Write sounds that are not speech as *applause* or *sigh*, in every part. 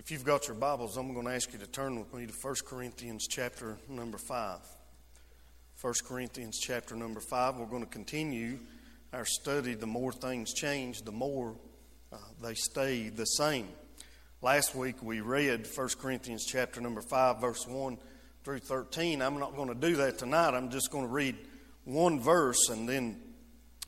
If you've got your Bibles, I'm going to ask you to turn with me to 1 Corinthians chapter number 5. 1 Corinthians chapter number 5. We're going to continue our study. The more things change, the more uh, they stay the same. Last week we read 1 Corinthians chapter number 5, verse 1 through 13. I'm not going to do that tonight. I'm just going to read one verse and then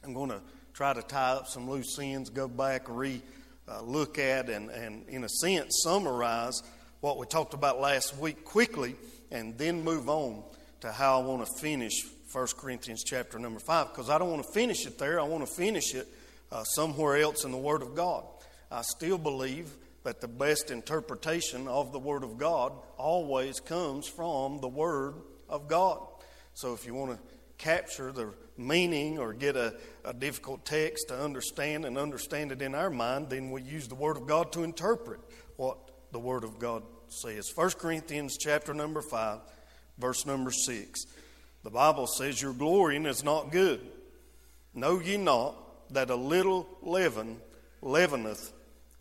I'm going to try to tie up some loose ends, go back, re uh, look at and, and, in a sense, summarize what we talked about last week quickly and then move on to how I want to finish 1 Corinthians chapter number 5 because I don't want to finish it there. I want to finish it uh, somewhere else in the Word of God. I still believe that the best interpretation of the Word of God always comes from the Word of God. So if you want to capture the meaning or get a, a difficult text to understand and understand it in our mind, then we use the Word of God to interpret what the Word of God says. 1 Corinthians chapter number 5, verse number 6. The Bible says, Your glorying is not good. Know ye not that a little leaven leaveneth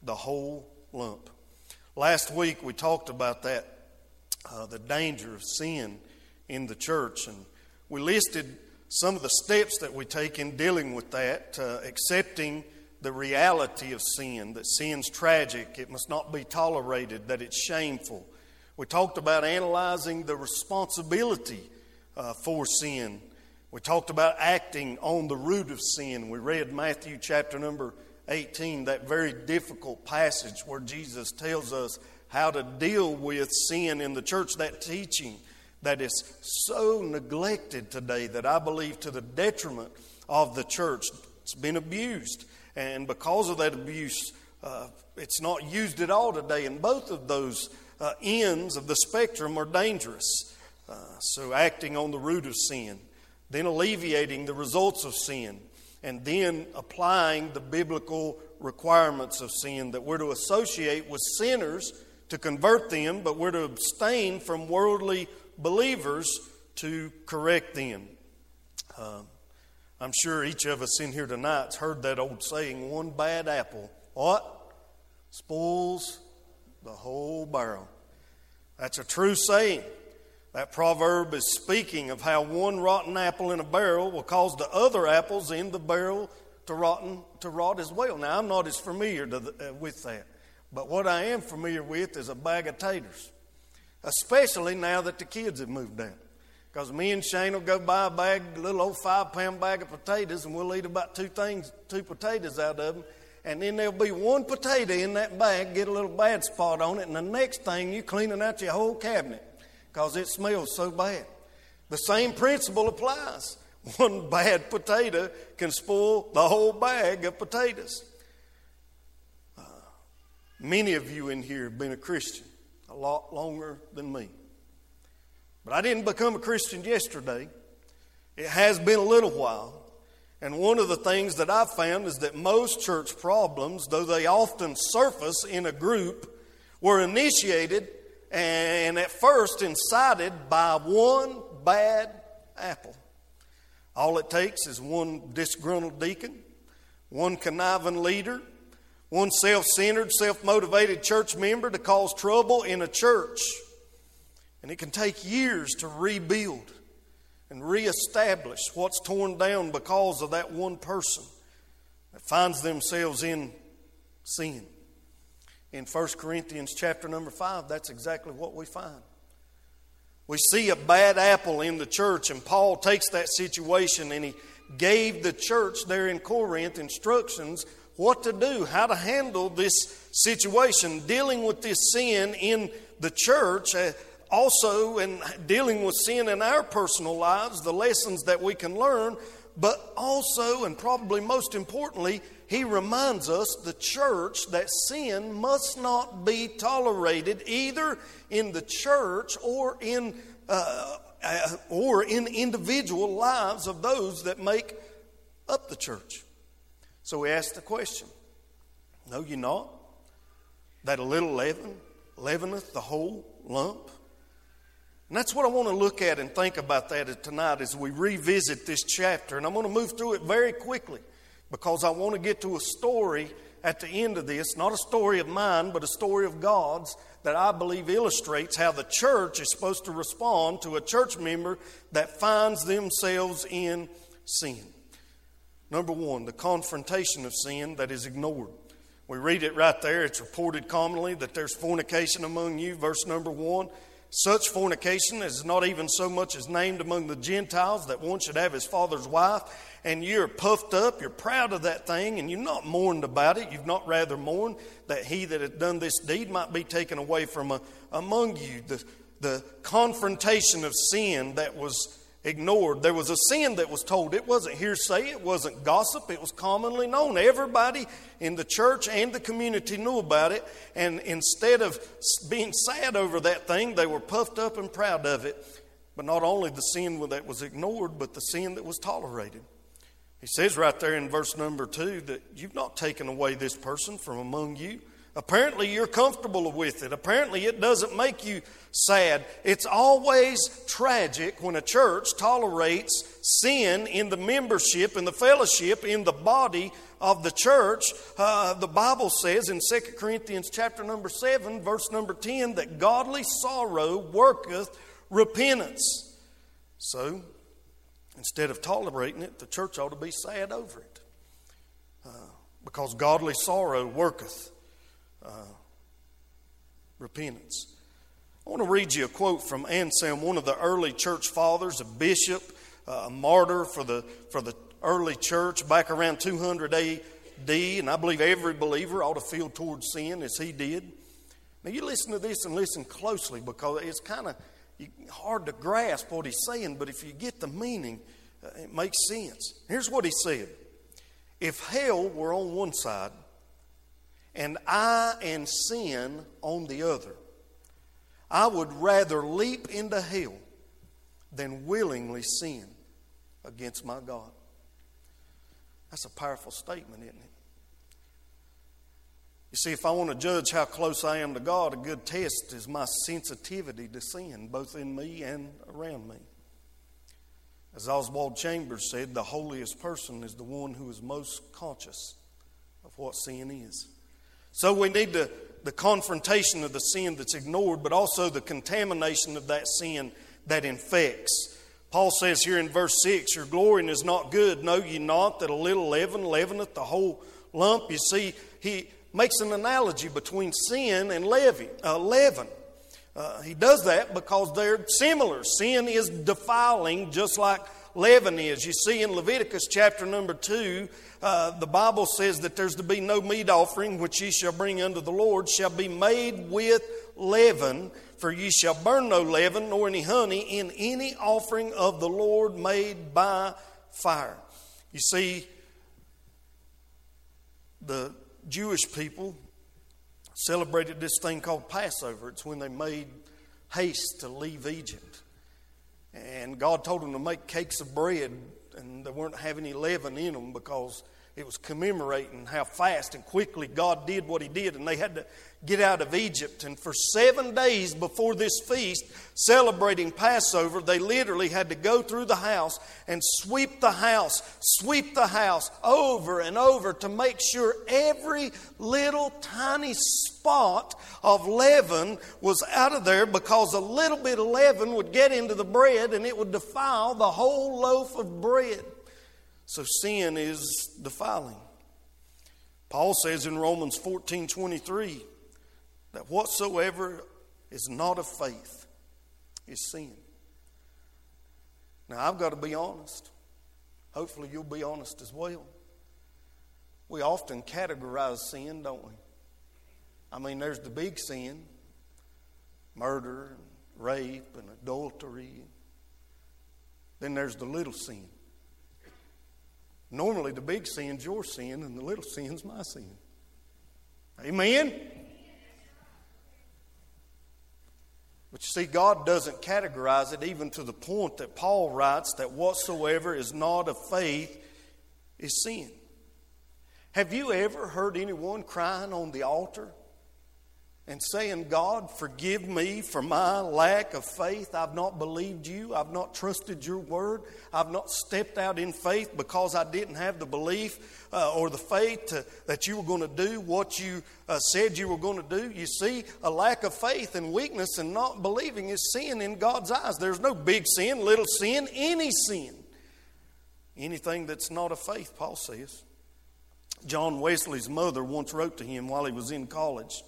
the whole lump? Last week we talked about that, uh, the danger of sin in the church, and we listed some of the steps that we take in dealing with that, uh, accepting the reality of sin, that sin's tragic, it must not be tolerated, that it's shameful. We talked about analyzing the responsibility uh, for sin. We talked about acting on the root of sin. We read Matthew chapter number 18, that very difficult passage where Jesus tells us how to deal with sin in the church, that teaching that is so neglected today that I believe to the detriment of the church. It's been abused. And because of that abuse, uh, it's not used at all today. And both of those uh, ends of the spectrum are dangerous. Uh, so, acting on the root of sin, then alleviating the results of sin, and then applying the biblical requirements of sin that we're to associate with sinners to convert them, but we're to abstain from worldly believers to correct them. Uh, I'm sure each of us in here tonight's heard that old saying, one bad apple, what? Spoils the whole barrel. That's a true saying. That proverb is speaking of how one rotten apple in a barrel will cause the other apples in the barrel to rotten to rot as well. Now I'm not as familiar the, uh, with that, but what I am familiar with is a bag of taters especially now that the kids have moved out. Because me and Shane will go buy a bag, a little old five pound bag of potatoes, and we'll eat about two things, two potatoes out of them. And then there'll be one potato in that bag, get a little bad spot on it, and the next thing you're cleaning out your whole cabinet because it smells so bad. The same principle applies. *laughs* One bad potato can spoil the whole bag of potatoes. Uh, many of you in here have been a Christian a lot longer than me. But I didn't become a Christian yesterday. It has been a little while. And one of the things that I've found is that most church problems, though they often surface in a group, were initiated and at first incited by one bad apple. All it takes is one disgruntled deacon, one conniving leader, one self centered, self motivated church member to cause trouble in a church. And it can take years to rebuild and reestablish what's torn down because of that one person that finds themselves in sin. In 1 Corinthians chapter number 5, that's exactly what we find. We see a bad apple in the church, and Paul takes that situation and he gave the church there in Corinth instructions what to do, how to handle this situation, dealing with this sin in the church, uh, also in dealing with sin in our personal lives, the lessons that we can learn, but also, and probably most importantly, he reminds us, the church, that sin must not be tolerated either in the church or in, uh, uh, or in individual lives of those that make up the church. So we ask the question Know ye not that a little leaven leaveneth the whole lump? And that's what I want to look at and think about that tonight as we revisit this chapter. And I'm going to move through it very quickly because I want to get to a story at the end of this, not a story of mine, but a story of God's that I believe illustrates how the church is supposed to respond to a church member that finds themselves in sin. Number one, the confrontation of sin that is ignored. We read it right there. It's reported commonly that there's fornication among you, verse number one. Such fornication is not even so much as named among the Gentiles that one should have his father's wife, and you're puffed up, you're proud of that thing, and you've not mourned about it. You've not rather mourned that he that had done this deed might be taken away from a, uh, among you. The, the confrontation of sin that was ignored. There was a sin that was told. It wasn't hearsay, it wasn't gossip, it was commonly known. Everybody in the church and the community knew about it, and instead of being sad over that thing, they were puffed up and proud of it. But not only the sin that was ignored, but the sin that was tolerated. He says right there in verse number two that you've not taken away this person from among you. Apparently, you're comfortable with it. Apparently, it doesn't make you sad. It's always tragic when a church tolerates sin in the membership, in the fellowship, in the body of the church. Uh, the Bible says in 2 Corinthians chapter number 7, verse number 10, that godly sorrow worketh repentance. So, instead of tolerating it, the church ought to be sad over it. Uh, because godly sorrow worketh uh, repentance. I want to read you a quote from Anselm, one of the early church fathers, a bishop, uh, a martyr for the, for the early church back around 200 AD, and I believe every believer ought to feel towards sin as he did. Now, you listen to this and listen closely because it's kind of hard to grasp what he's saying, but if you get the meaning, uh, it makes sense. Here's what he said If hell were on one side and I and sin on the other, I would rather leap into hell than willingly sin against my God. That's a powerful statement, isn't it? You see, if I want to judge how close I am to God, a good test is my sensitivity to sin, both in me and around me. As Oswald Chambers said, the holiest person is the one who is most conscious of what sin is. So we need to the confrontation of the sin that's ignored, but also the contamination of that sin that infects. Paul says here in verse 6 Your glorying is not good. Know ye not that a little leaven leaveneth the whole lump? You see, he makes an analogy between sin and leaven. Uh, leaven. Uh, he does that because they're similar. Sin is defiling just like leaven is. You see in Leviticus chapter number 2, uh, the Bible says that there's to be no meat offering which ye shall bring unto the Lord shall be made with leaven, for ye shall burn no leaven nor any honey in any offering of the Lord made by fire. You see, the Jewish people celebrated this thing called Passover. It's when they made haste to leave Egypt. And God told them to make cakes of bread, and they weren't having any leaven in them because it was commemorating how fast and quickly God did what He did, and they had to get out of Egypt. And for seven days before this feast, celebrating Passover, they literally had to go through the house and sweep the house, sweep the house over and over to make sure every little tiny spot of leaven was out of there because a little bit of leaven would get into the bread and it would defile the whole loaf of bread. So sin is defiling. Paul says in Romans 14 23 that whatsoever is not of faith is sin. Now, I've got to be honest. Hopefully, you'll be honest as well. We often categorize sin, don't we? I mean, there's the big sin murder, and rape, and adultery. Then there's the little sin. Normally, the big sin's your sin, and the little sin's my sin. Amen? But you see, God doesn't categorize it even to the point that Paul writes that whatsoever is not of faith is sin. Have you ever heard anyone crying on the altar and saying, God, forgive me for my lack of faith. I've not believed you. I've not trusted your word. I've not stepped out in faith because I didn't have the belief uh, or the faith to, that you were going to do what you uh, said you were going to do. You see, a lack of faith and weakness and not believing is sin in God's eyes. There's no big sin, little sin, any sin. Anything that's not of faith, Paul says. John Wesley's mother once wrote to him while he was in college.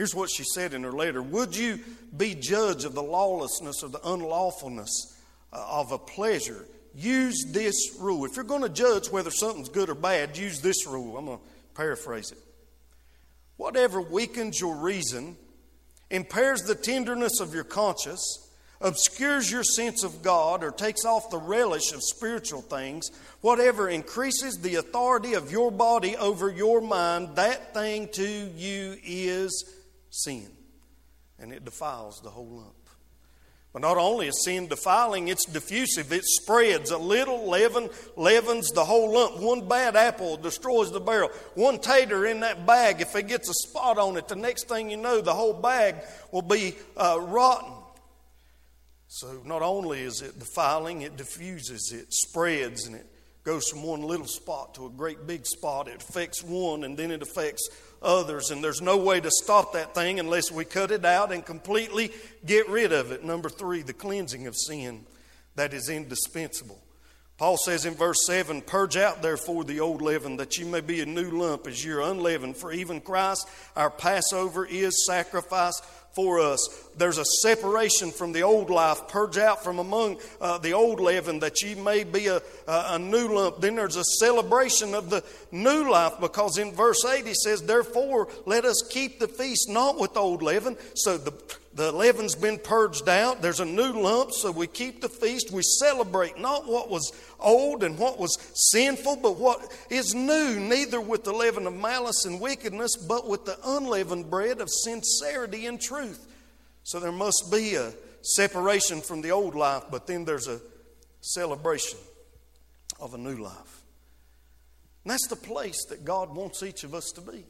Here's what she said in her letter Would you be judge of the lawlessness or the unlawfulness uh, of a pleasure? Use this rule. If you're going to judge whether something's good or bad, use this rule. I'm going to paraphrase it. Whatever weakens your reason, impairs the tenderness of your conscience, obscures your sense of God, or takes off the relish of spiritual things, whatever increases the authority of your body over your mind, that thing to you is sin, and it defiles the whole lump. But not only is sin defiling, it's diffusive. It spreads. A little leaven leavens the whole lump. One bad apple destroys the barrel. One tater in that bag, if it gets a spot on it, the next thing you know, the whole bag will be uh, rotten. So not only is it defiling, it diffuses, it spreads, and it goes from one little spot to a great big spot. It affects one, and then it affects others. And there's no way to stop that thing unless we cut it out and completely get rid of it. Number three, the cleansing of sin that is indispensable. Paul says in verse 7 Purge out therefore the old leaven, that you may be a new lump as you're unleavened. For even Christ, our Passover, is sacrificed for us. There's a separation from the old life. Purge out from among uh, the old leaven that ye may be a, a, new lump. Then there's a celebration of the new life because in verse 8 he says, Therefore, let us keep the feast not with old leaven. So the, the leaven's been purged out. There's a new lump, so we keep the feast. We celebrate not what was old and what was sinful, but what is new, neither with the leaven of malice and wickedness, but with the unleavened bread of sincerity and truth. So there must be a separation from the old life, but then there's a celebration of a new life. And that's the place that God wants each of us to be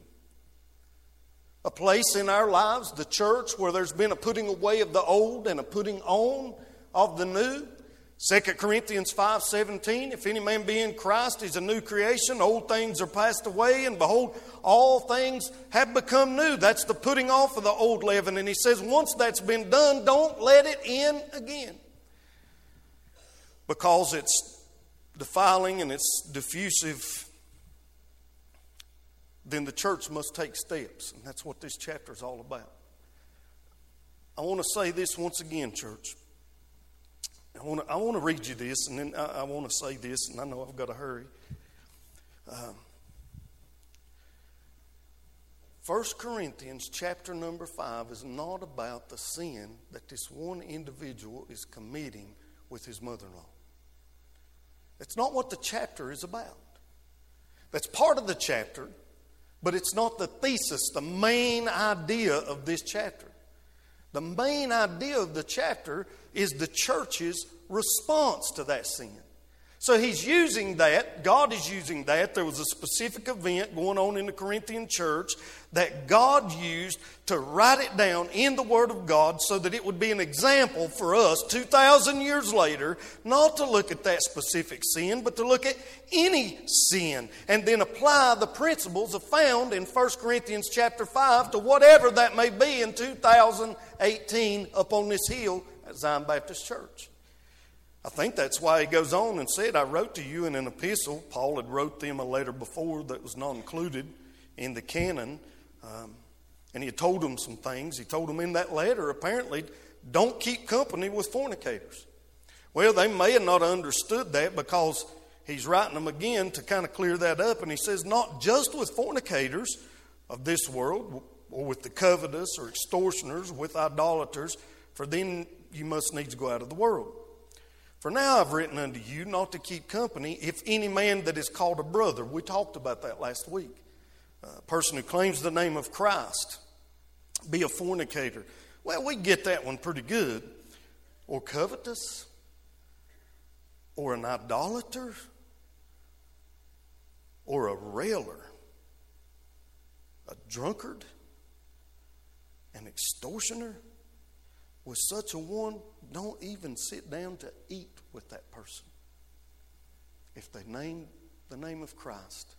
a place in our lives, the church, where there's been a putting away of the old and a putting on of the new. 2 Corinthians 5:17 If any man be in Christ he's a new creation. Old things are passed away and behold all things have become new. That's the putting off of the old leaven. And he says once that's been done don't let it in again. Because it's defiling and it's diffusive then the church must take steps. And that's what this chapter is all about. I want to say this once again, church. I want to, I want to read you this, and then I, I want to say this, and I know I've got to hurry. Um, 1 Corinthians chapter number 5 is not about the sin that this one individual is committing with his mother in law. That's not what the chapter is about. That's part of the chapter, but it's not the thesis, the main idea of this chapter. The main idea of the chapter is the church's response to that sin. So he's using that, God is using that. There was a specific event going on in the Corinthian church that God used to write it down in the Word of God so that it would be an example for us 2,000 years later, not to look at that specific sin, but to look at any sin and then apply the principles found in 1 Corinthians chapter 5 to whatever that may be in 2018 up on this hill at Zion Baptist Church. I think that's why he goes on and said, I wrote to you in an epistle. Paul had wrote them a letter before that was not included in the canon. Um, and he had told them some things. He told them in that letter, apparently, don't keep company with fornicators. Well, they may have not understood that because he's writing them again to kind of clear that up. And he says, not just with fornicators of this world, or with the covetous, or extortioners, with idolaters, for then you must needs go out of the world. For now I've written unto you not to keep company if any man that is called a brother. We talked about that last week. A person who claims the name of Christ be a fornicator. Well, we get that one pretty good. Or covetous, or an idolater, or a railer, a drunkard, an extortioner, with such a one, don't even sit down to eat with that person. If they name the name of Christ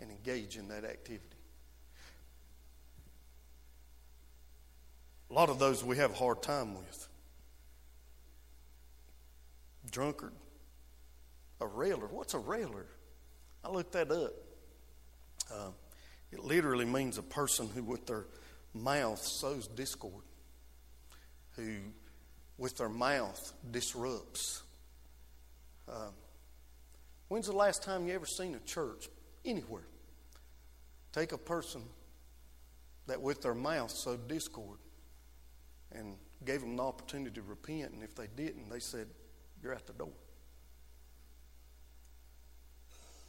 and engage in that activity. A lot of those we have a hard time with. Drunkard, a railer. What's a railer? I looked that up. Uh, it literally means a person who, with their mouth, sows discord, who, with their mouth, disrupts. Uh, when's the last time you ever seen a church anywhere take a person that, with their mouth, sowed discord and gave them the opportunity to repent? And if they didn't, they said, You're at the door.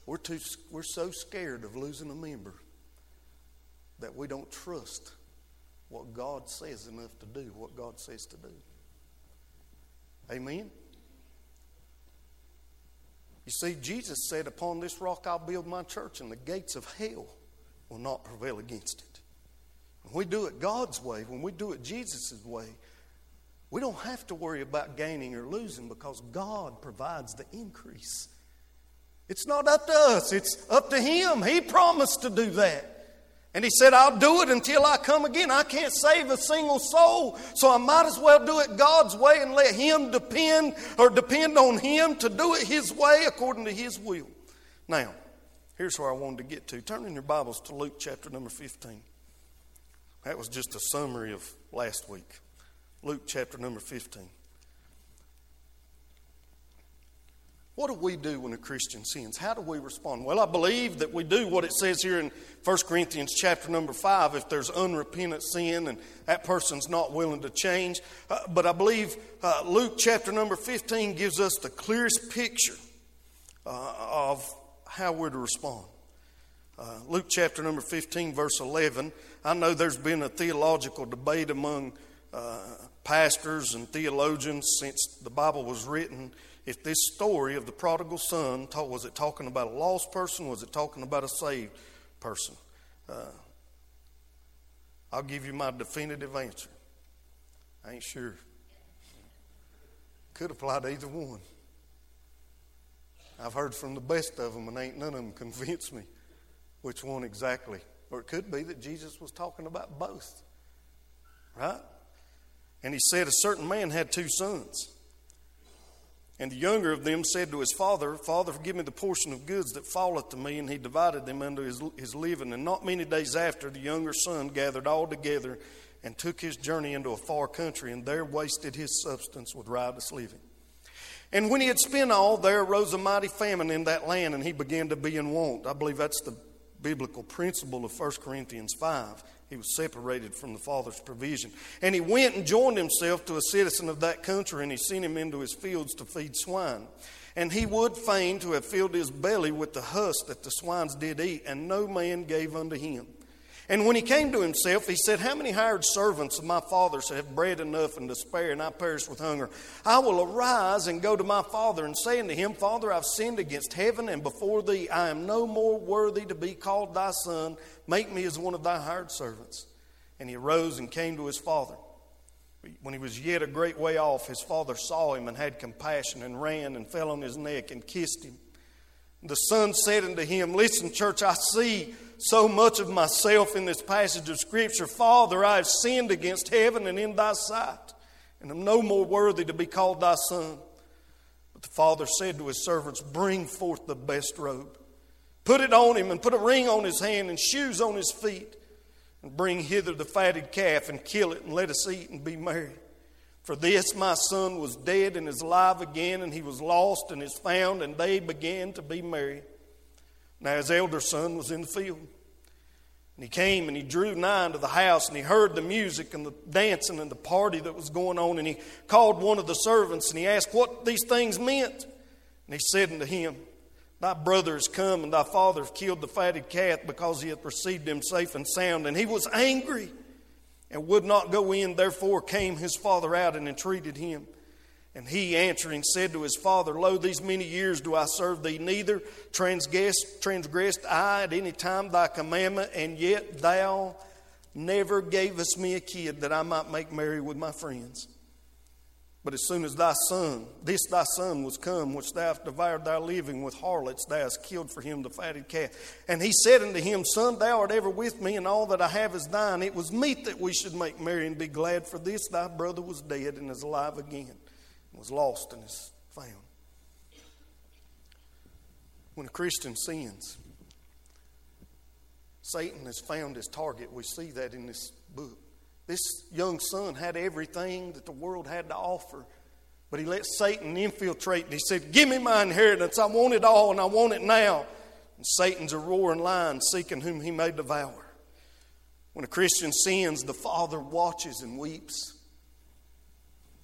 We're, too, we're so scared of losing a member that we don't trust what God says enough to do what God says to do. Amen? You see, Jesus said, Upon this rock I'll build my church, and the gates of hell will not prevail against it. When we do it God's way, when we do it Jesus' way, we don't have to worry about gaining or losing because God provides the increase. It's not up to us, it's up to Him. He promised to do that. And he said, I'll do it until I come again. I can't save a single soul, so I might as well do it God's way and let Him depend or depend on Him to do it His way according to His will. Now, here's where I wanted to get to. Turn in your Bibles to Luke chapter number 15. That was just a summary of last week. Luke chapter number 15. What do we do when a Christian sins? How do we respond? Well, I believe that we do what it says here in 1 Corinthians chapter number 5 if there's unrepentant sin and that person's not willing to change. Uh, but I believe uh, Luke chapter number 15 gives us the clearest picture uh, of how we're to respond. Uh, Luke chapter number 15, verse 11. I know there's been a theological debate among uh, pastors and theologians since the Bible was written if this story of the prodigal son was it talking about a lost person? Was it talking about a saved person? Uh, i'll give you my definitive answer. I ain't sure. Could apply to either one. I've heard from the best of them and ain't none of them convinced me which one exactly. Or it could be that jesus was talking about both right? And he said a certain man had two sons and the younger of them said to his father, Father, forgive me the portion of goods that falleth to me. And he divided them unto his, his living. And not many days after, the younger son gathered all together and took his journey into a far country, and there wasted his substance with riotous living. And when he had spent all, there arose a mighty famine in that land, and he began to be in want. I believe that's the biblical principle of 1 Corinthians 5. He was separated from the Father's provision. And he went and joined himself to a citizen of that country, and he sent him into his fields to feed swine. And he would fain to have filled his belly with the husk that the swines did eat, and no man gave unto him. And when he came to himself, he said, How many hired servants of my father's have bread enough and to spare, and I perish with hunger? I will arise and go to my father, and say unto him, Father, I've sinned against heaven and before thee. I am no more worthy to be called thy son. Make me as one of thy hired servants. And he arose and came to his father. When he was yet a great way off, his father saw him and had compassion and ran and fell on his neck and kissed him. The son said unto him, Listen, church, I see so much of myself in this passage of Scripture. Father, I have sinned against heaven and in thy sight, and am no more worthy to be called thy son. But the father said to his servants, Bring forth the best robe, put it on him, and put a ring on his hand and shoes on his feet, and bring hither the fatted calf, and kill it, and let us eat and be merry. For this my son was dead and is alive again, and he was lost and is found, and they began to be merry. Now his elder son was in the field. And he came and he drew nigh unto the house and he heard the music and the dancing and the party that was going on. And he called one of the servants and he asked what these things meant. And he said unto him, Thy brother is come and thy father killed the fatted calf because he hath received him safe and sound. And he was angry and would not go in. Therefore came his father out and entreated him. And he answering said to his father, Lo, these many years do I serve thee, neither transgressed, transgressed I at any time thy commandment, and yet thou never gavest me a kid that I might make merry with my friends. But as soon as thy son, this thy son was come, which thou hast devoured thy living with harlots, thou hast killed for him the fatted calf. And he said unto him, Son, thou art ever with me, and all that I have is thine. It was meet that we should make merry and be glad, for this thy brother was dead and is alive again, and was lost and is found. When a Christian sins, Satan has found his target. We see that in this book. This young son had everything that the world had to offer, but he let Satan infiltrate and he said, Give me my inheritance. I want it all and I want it now. And Satan's a roaring lion seeking whom he may devour. When a Christian sins, the father watches and weeps.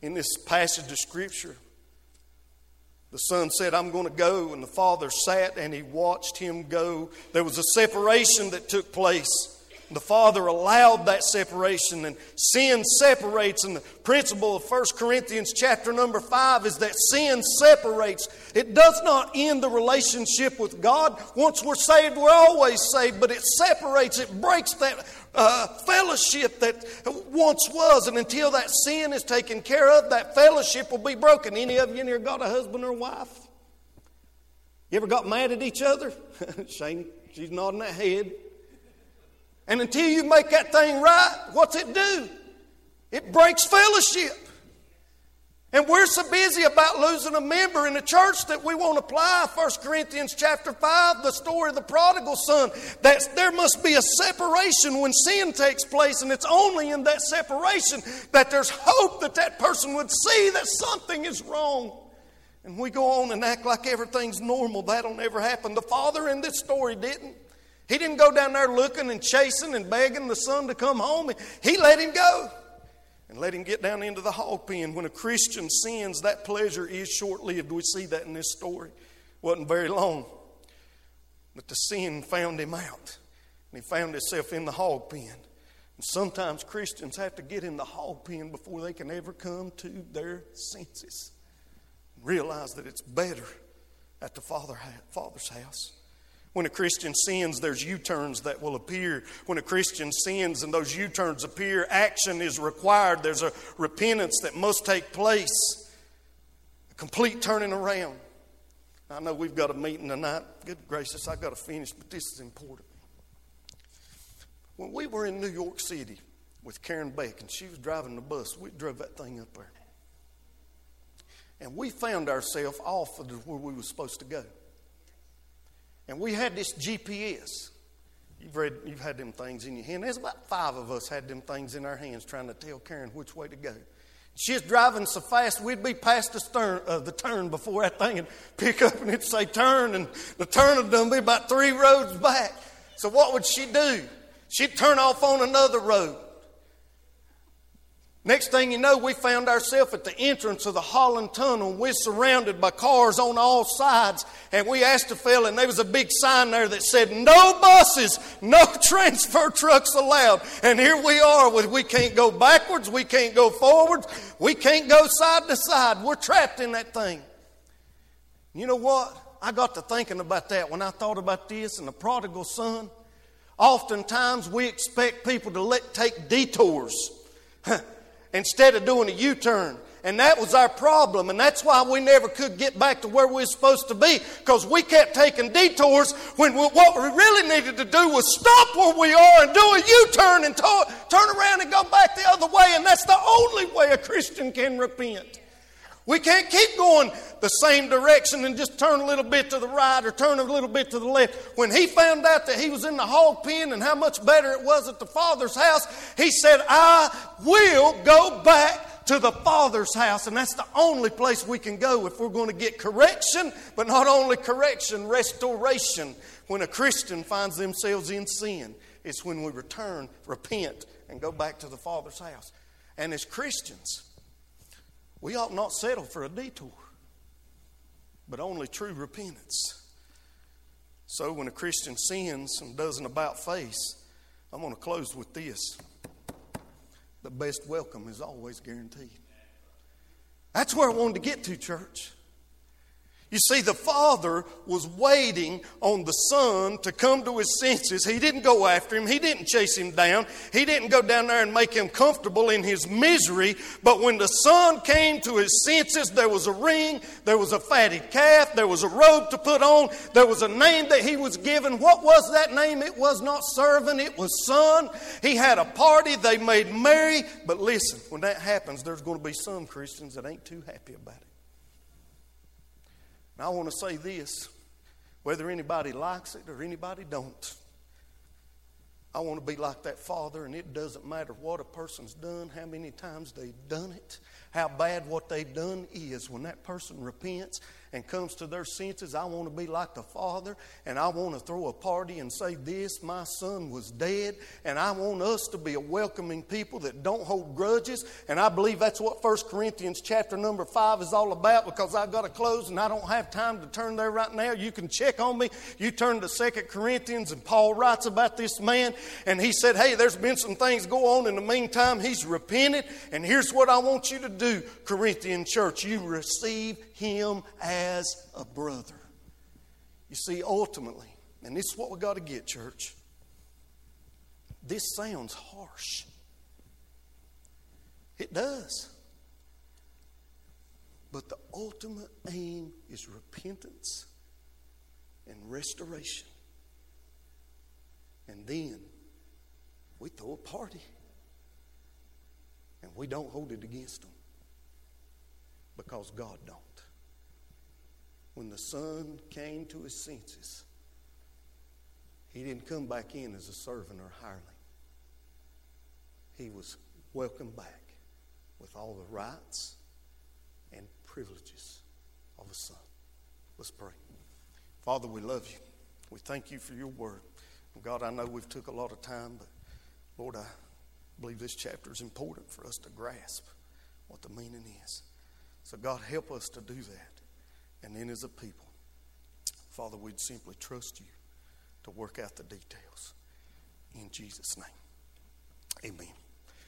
In this passage of Scripture, the son said, I'm going to go, and the father sat and he watched him go. There was a separation that took place. The Father allowed that separation, and sin separates. And the principle of 1 Corinthians chapter number 5 is that sin separates. It does not end the relationship with God. Once we're saved, we're always saved, but it separates, it breaks that uh, fellowship that once was. And until that sin is taken care of, that fellowship will be broken. Any of you in here got a husband or wife? You ever got mad at each other? *laughs* Shane, she's nodding that head. And until you make that thing right, what's it do? It breaks fellowship. And we're so busy about losing a member in the church that we won't apply 1 Corinthians chapter 5, the story of the prodigal son. That there must be a separation when sin takes place, and it's only in that separation that there's hope that that person would see that something is wrong. And we go on and act like everything's normal. That'll never happen. The father in this story didn't. He didn't go down there looking and chasing and begging the son to come home. He let him go and let him get down into the hog pen. When a Christian sins, that pleasure is short lived. We see that in this story. wasn't very long. But the sin found him out. And he found himself in the hog pen. And sometimes Christians have to get in the hog pen before they can ever come to their senses. Realize that it's better at the father, Father's house. When a Christian sins, there's U turns that will appear. When a Christian sins and those U turns appear, action is required. There's a repentance that must take place, a complete turning around. I know we've got a meeting tonight. Good gracious, I've got to finish, but this is important. When we were in New York City with Karen Beck and she was driving the bus, we drove that thing up there. And we found ourselves off of where we were supposed to go. And we had this GPS. You've read, you've had them things in your hand. There's about five of us had them things in our hands trying to tell Karen which way to go. She's driving so fast, we'd be past the, stern, uh, the turn before that thing and pick up and it'd say turn, and the turn would done be about three roads back. So what would she do? She'd turn off on another road. Next thing you know, we found ourselves at the entrance of the Holland Tunnel. We're surrounded by cars on all sides. And we asked a fellow, and there was a big sign there that said, No buses, no *laughs* transfer trucks allowed. And here we are, with we can't go backwards, we can't go forwards, we can't go side to side. We're trapped in that thing. You know what? I got to thinking about that when I thought about this and the prodigal son. Oftentimes we expect people to let take detours. *laughs* instead of doing a U turn. And that was our problem. And that's why we never could get back to where we were supposed to be because we kept taking detours when we, what we really needed to do was stop where we are and do a U turn and to, turn around and go back the other way. And that's the only way a Christian can repent. We can't keep going the same direction and just turn a little bit to the right or turn a little bit to the left. When he found out that he was in the hog pen and how much better it was at the Father's house, he said, I will go back to the Father's house. And that's the only place we can go if we're going to get correction, but not only correction, restoration. When a Christian finds themselves in sin, it's when we return, repent, and go back to the Father's house. And as Christians, we ought not settle for a detour, but only true repentance. So when a Christian sins and does an about face, I'm going to close with this. The best welcome is always guaranteed. That's where I wanted to get to, church. You see, the father was waiting on the son to come to his senses. He didn't go after him, he didn't chase him down, he didn't go down there and make him comfortable in his misery. But when the son came to his senses, there was a ring, there was a fatted calf, there was a robe to put on, there was a name that he was given. What was that name? It was not servant, it was son. He had a party, they made merry. But listen, when that happens, there's going to be some Christians that ain't too happy about it. And I want to say this whether anybody likes it or anybody don't. I want to be like that father, and it doesn't matter what a person's done, how many times they've done it, how bad what they've done is. When that person repents and comes to their senses, I want to be like the Father and I want to throw a party and say, This, my son was dead. And I want us to be a welcoming people that don't hold grudges. And I believe that's what 1 Corinthians chapter number 5 is all about because I've got to close and I don't have time to turn there right now. You can check on me. You turn to 2 Corinthians and Paul writes about this man and he said, Hey, there's been some things go on in the meantime. He's repented. And here's what I want you to do, Corinthian church. You receive him as a brother. You see, ultimately, and this is what we got to get, church. This sounds harsh. It does. But the ultimate aim is repentance and restoration. And then we throw a party and we don't hold it against them because God don't when the son came to his senses, he didn't come back in as a servant or hireling. He was welcomed back with all the rights and privileges of a son. Let's pray. Father, we love you. We thank you for your word. God, I know we've took a lot of time, but Lord, I believe this chapter is important for us to grasp what the meaning is. So God, help us to do that. And then as a people, Father, we'd simply trust you to work out the details. In Jesus' name, amen.